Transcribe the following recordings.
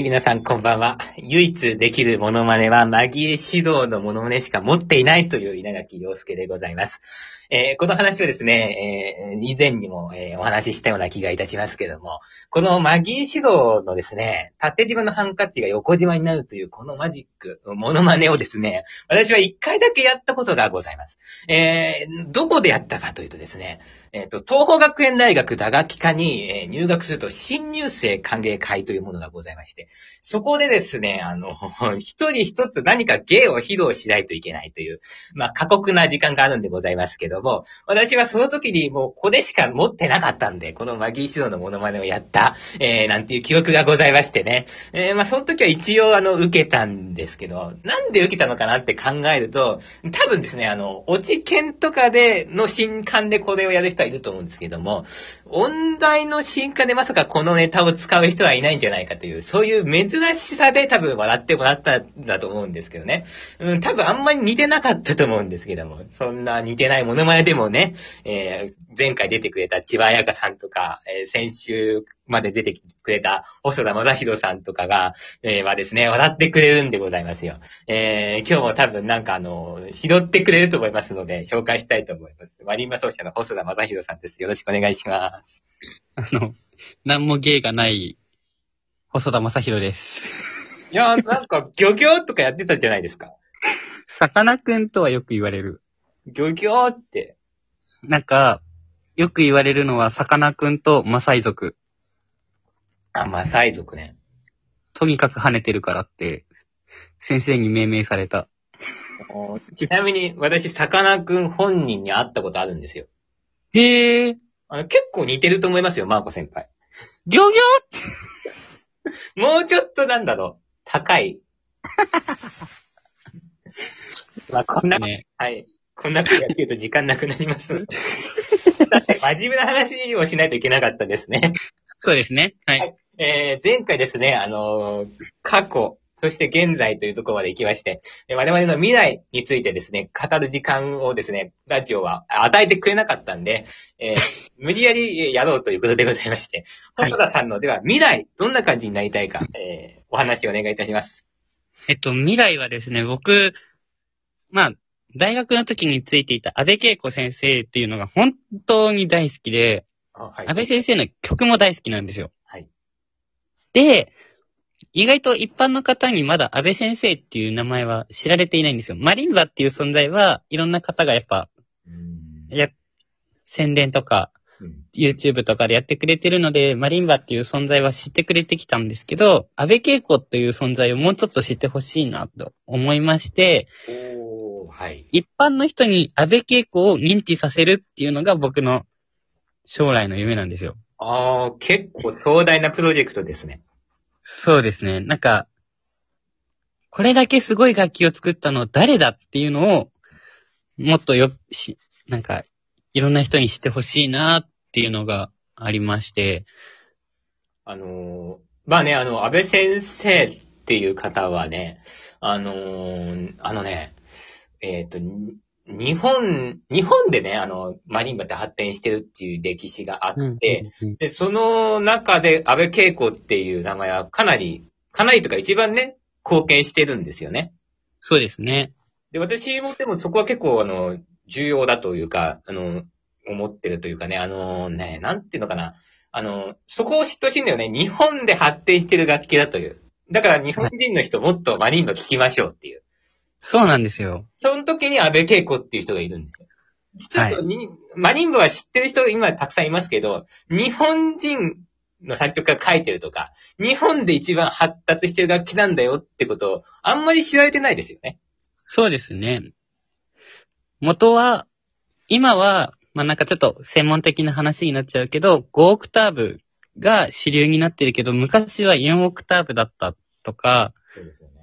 い、皆さんこんばんは。唯一できるモノマネは、マギエ指導のモノマネしか持っていないという稲垣陽介でございます。えーこの話はですね、えー以前にも、えーお話ししたような気がいたしますけども、このマギエ指導のですね、縦島のハンカチが横島になるというこのマジック、モノマネをですね、私は一回だけやったことがございます。えーどこでやったかというとですね、えっ、と、東邦学園大学打楽器科に、えー入学すると新入生歓迎会というものがございまして、そこでですね、あの、一人一つ何か芸を披露しないといけないという、まあ、過酷な時間があるんでございますけども、私はその時にもうこれしか持ってなかったんで、このマギー指導のモノマネをやった、えー、なんていう記憶がございましてね。えー、まあ、その時は一応あの、受けたんですけど、なんで受けたのかなって考えると、多分ですね、あの、落ち研とかでの新刊でこれをやる人はいると思うんですけども、音大の進化でまさかこのネタを使う人はいないんじゃないかという、そういう珍しさで多分笑ってもらったんだと思うんですけどね。うん、多分あんまり似てなかったと思うんですけども、そんな似てないモノマネでもね、えー前回出てくれた千葉彩香さんとか、えー先週まで出てくれた細田正宏さんとかが、えーはですね、笑ってくれるんでございますよ。えー今日も多分なんかあの、拾ってくれると思いますので、紹介したいと思います。マリンバ奏者の細田正宏さんです。よろしくお願いします。あの、なんも芸がない、細田正宏です。いやー、なんか、漁業とかやってたじゃないですか。さかなクンとはよく言われる。漁業って。なんか、よく言われるのは、さかなクンとマサイ族。あ、まあ、サ族ね。とにかく跳ねてるからって、先生に命名された。おちなみに、私、さかなクン本人に会ったことあるんですよ。へえ、あの、結構似てると思いますよ、マーコ先輩。ギョギもうちょっとなんだろう。高い。まあ、こんなョ、ね。はい。こんなことやってると時間なくなりますので。だって、真面目な話をしないといけなかったですね。そうですね。ははいい。えー、前回ですね、あのー過去、そして現在というところまで行きまして、えー我々の未来についてですね、語る時間をですね、ラジオは与えてくれなかったんで、えー 無理やりえーやろうということでございまして、はい細田さんのでは未来、どんな感じになりたいか、えーお話をお願いいたします。えっと、未来はですね、僕、まあ、大学の時についていた安倍恵子先生っていうのが本当に大好きで、あはい安倍先生の曲も大好きなんですよ。はい。で、意外と一般の方にまだ安倍先生っていう名前は知られていないんですよ。マリンバっていう存在はいろんな方がやっぱ、や、宣伝とかうん YouTube とかでやってくれてるので、マリンバっていう存在は知ってくれてきたんですけど、安倍恵子っていう存在をもうちょっと知ってほしいなと思いまして、はい。一般の人に安倍恵子を認知させるっていうのが僕の将来の夢なんですよ。あー、結構壮大なプロジェクトですね。そうですね。なんか、これだけすごい楽器を作ったの誰だっていうのを、もっとよ、し、なんか、いろんな人に知ってほしいなっていうのがありまして、あのーまあね、あの、安倍先生っていう方はね、あのーあのね、えっ、と、に日本、日本でね、あの、マリンバって発展してるっていう歴史があって、うんで、その中で安倍恵子っていう名前はかなり、かなりとか一番ね、貢献してるんですよね。そうですね。で、私もでもそこは結構あの、重要だというか、あの、思ってるというかね、あのね、なんていうのかな。あの、そこを知ってほしいんだよね。日本で発展してる楽器だという。だから日本人の人もっとマリンバ聴きましょうっていう。そうなんですよ。その時に安倍恵子っていう人がいるんですよ。実は、にマリンバは知ってる人今たくさんいますけど、日本人の作曲家が書いてるとか、日本で一番発達してる楽器なんだよってことをあんまり知られてないですよね。そうですね。元は、今は、まあ、なんかちょっと専門的な話になっちゃうけど、5オクターブが主流になってるけど、昔は4オクターブだったとか、そうですよね。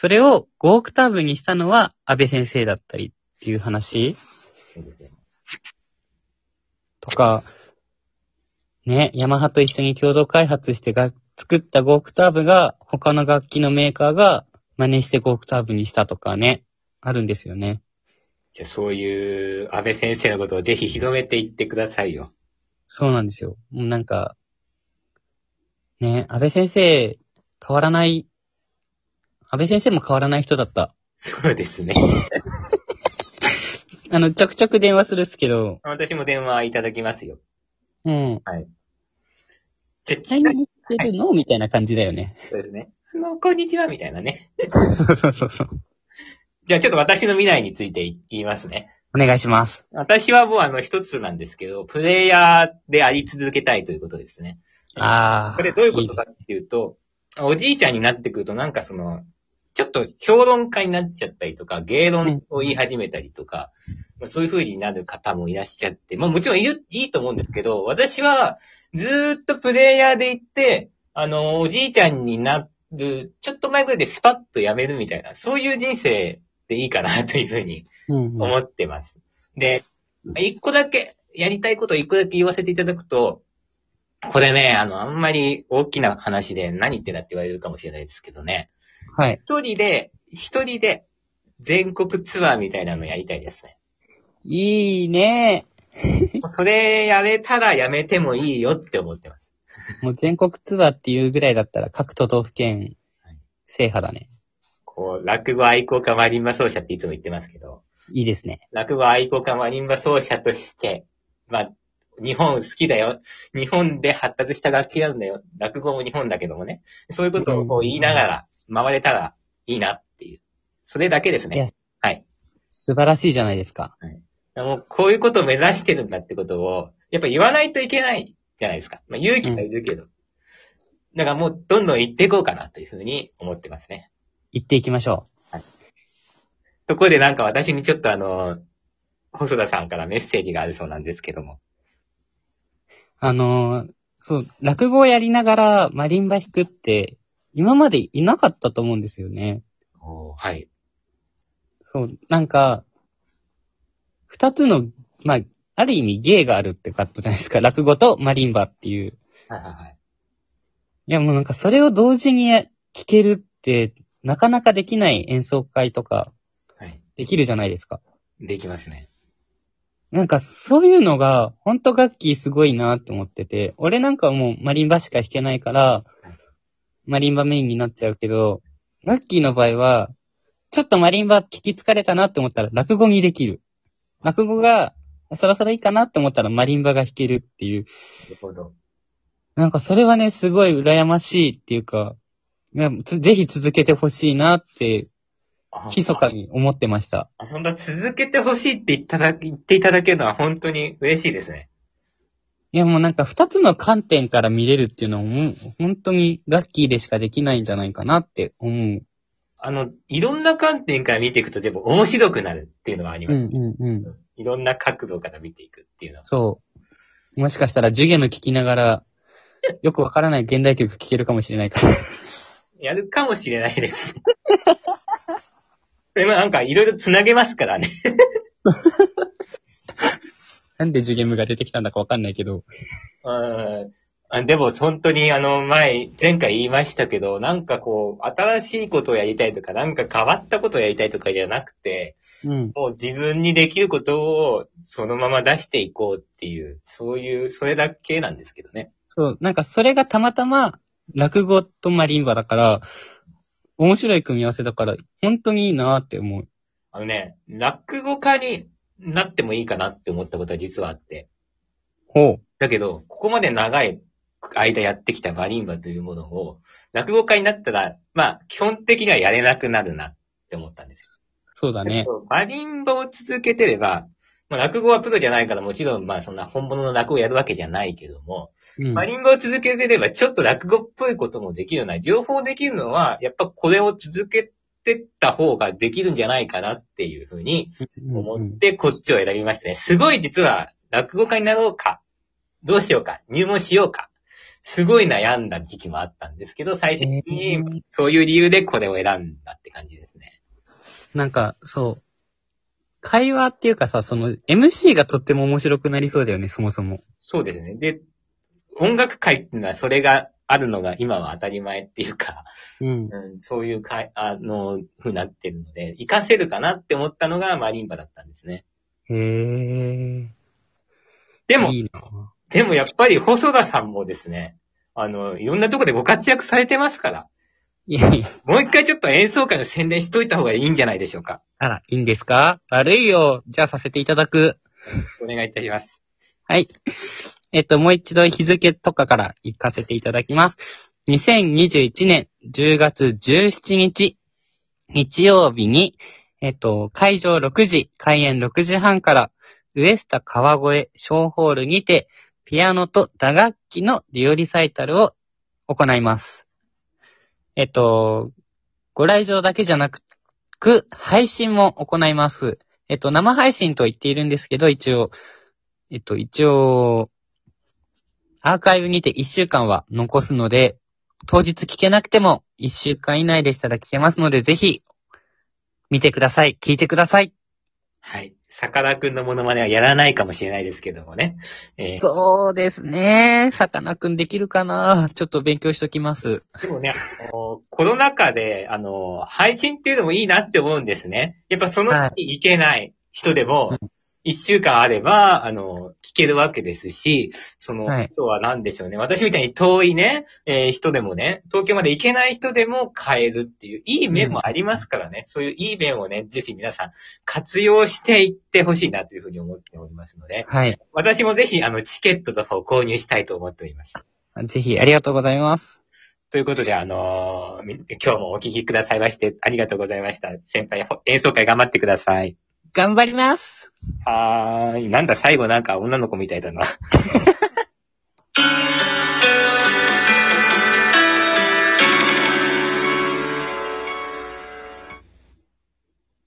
それを5オクターブにしたのは安倍先生だったりっていう話？そうですよね。とか、ね、ヤマハと一緒に共同開発してが作った5オクターブが他の楽器のメーカーが真似して5オクターブにしたとかね、あるんですよね。じゃあそういう安倍先生のことをぜひ広めていってくださいよ。そうなんですよ。もうなんか、ね、安倍先生変わらない、安倍先生も変わらない人だった。そうですね。あの、ちょくちょく電話するっすけど、私も電話いただきますよ。うん。ちょ、近い。何してるのみたいな感じだよね。そうですね。あの、こんにちは、みたいなね。そうそうそうそう。じゃあちょっと私の未来について言いますね。お願いします。私はもうあの一つなんですけど、プレイヤーであり続けたいということですね。ああ。これどういうことかっていうと、おじいちゃんになってくるとなんかその、ちょっと評論家になっちゃったりとか、芸論を言い始めたりとか、まあそういう風になる方もいらっしゃって、まあもちろんいるいいと思うんですけど、私はずーっとプレイヤーで行って、あの、おじいちゃんになる、ちょっと前ぐらいでスパッと辞めるみたいな、そういう人生でいいかなという風にうんうん。思ってます。で、一個だけ、やりたいことを一個だけ言わせていただくと、これね、あの、あんまり大きな話で何言ってんだって言われるかもしれないですけどね。はい。一人で、一人で全国ツアーみたいなのやりたいですね。いいね。それやれたらやめてもいいよって思ってます。もう全国ツアーっていうぐらいだったら各都道府県制覇だね。こう、落語愛好家マリンバ奏者っていつも言ってますけど、いいですね。落語愛好家マリンバ奏者として、まあ、日本好きだよ。日本で発達した楽器なんだよ。落語も日本だけどもね。そういうことをこう言いながら回れたらいいなっていう。それだけですいやね。はい。素晴らしいじゃないですか。もうこういうことを目指してるんだってことを、やっぱ言わないといけないじゃないですか。まあ勇気がいるけど。だからもうどんどん言っていこうかなというふうに思ってますね。行っていきましょところでなんか私にちょっとあの、細田さんからメッセージがあるそうなんですけども。う。あのーそう、落語をやりながらマリンバ弾くって、今までいなかったと思うんですよね。はい。そう、なんか、二つの、まあ、ある意味芸があるってカットじゃないですか。落語とマリンバっていう。はいはいはい。いやもうなんかそれを同時に聴けるって、なかなかできない演奏会とかはい。できるじゃないですか。できますね。なんかそういうのが、ほんと楽器すごいなって思ってて、俺なんかはもうマリンバしか弾けないから、マリンバメインになっちゃうけど、楽器の場合は、ちょっとマリンバ聞き疲れたなって思ったら落語にできる。落語がそろそろいいかなって思ったらマリンバが弾けるっていう。なるほど。なんかそれはね、すごい羨ましいっていうか、ぜひ続けてほしいなって、あ密かに思ってました。あ、そんな続けてほしいって言っただ言っていただけるのは本当に嬉しいですね。いやもうなんか二つの観点から見れるっていうのはもう本当にラッキーでしかできないんじゃないかなって思う。あの、いろんな観点から見ていくとでも面白くなるっていうのはあります。うんうんうん。いろんな角度から見ていくっていうのは。そう。もしかしたらジュゲム聞きながら、よくわからない現代曲聴けるかもしれないから。やるかもしれないですね。でもなんかいろいろ繋げますからね。なんでジュゲムが出てきたんだかわかんないけど。うんあでも本当にあの前、前回言いましたけど、なんかこう、新しいことをやりたいとか、なんか変わったことをやりたいとかじゃなくて、うん。もう自分にできることをそのまま出していこうっていう、そういう、それだけなんですけどね。そう、なんかそれがたまたま落語とマリンバだから、面白い組み合わせだから、本当にいいなって思う。あのね、落語家になってもいいかなって思ったことは実はあって。ほう。だけど、ここまで長い間やってきたマリンバというものを、落語家になったら、まあ、基本的にはやれなくなるなって思ったんですよ。そうだね。そうマリンバを続けてれば、まあ、落語はプロじゃないからもちろん、まあ、そんな本物の落語をやるわけじゃないけども、うん。マリンバを続けてれば、ちょっと落語っぽいこともできるような、両方できるのは、やっぱこれを続けてった方ができるんじゃないかなっていうふうに思って、こっちを選びましたね。すごい実は、落語家になろうか、どうしようか、入門しようか、すごい悩んだ時期もあったんですけど、最終的えーにそういう理由でこれを選んだって感じですね。なんか、そう。会話っていうかさ、その MC がとっても面白くなりそうだよね、そもそも。そうですね。で、音楽界っていうのはそれがあるのが今は当たり前っていうか、うん。うん、そういうかい、あの、ふうになってるので、活かせるかなって思ったのがマリンバだったんですね。へえ。でも、いいな。でもやっぱり細田さんもですね、あの、いろんなところでご活躍されてますから。もう一回ちょっと演奏会の宣伝しといた方がいいんじゃないでしょうか。あら、いいんですか？悪いよ。じゃあさせていただく。お願いいたします。はい。えっと、もう一度日付とかから行かせていただきます。2021年10月17日、日曜日に、えっと、会場6時、開演6時半から、ウエスタ川越小ホールにて、ピアノと打楽器のデュオリサイタルを行います。えっと、ご来場だけじゃなく、配信も行います。えっと、生配信と言っているんですけど、一応、えっと、一応、アーカイブにて1週間は残すので、当日聞けなくても1週間以内でしたら聞けますので、ぜひ、見てください。聞いてください。はい。坂田くんのモノマネはやらないかもしれないですけどもね。えーそうですね。さかなクンできるかなちょっと勉強しときます。でもね、あのコロナ禍で、あの、配信っていうのもいいなって思うんですね。やっぱその日に行けない人でも、一週間あれば、あの、聞けるわけですし、その、はいあとは何でしょうね。私みたいに遠いね、えー人でもね、東京まで行けない人でも買えるっていう、いい面もありますからね。そういういい面をね、ぜひ皆さん活用していってほしいなというふうに思っておりますので、はい。私もぜひ、あの、チケットとかを購入したいと思っております。ぜひ、ありがとうございます。ということで、あのーみ今日もお聞きくださいまして、ありがとうございました。先輩、演奏会頑張ってください。頑張ります。はーい。なんだ、最後なんか女の子みたいだな。